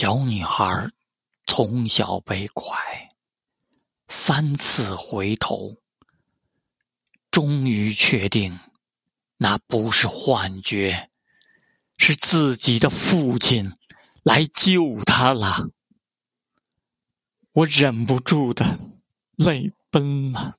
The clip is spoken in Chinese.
小女孩从小被拐三次回头终于确定那不是幻觉是自己的父亲来救她了。我忍不住的泪奔了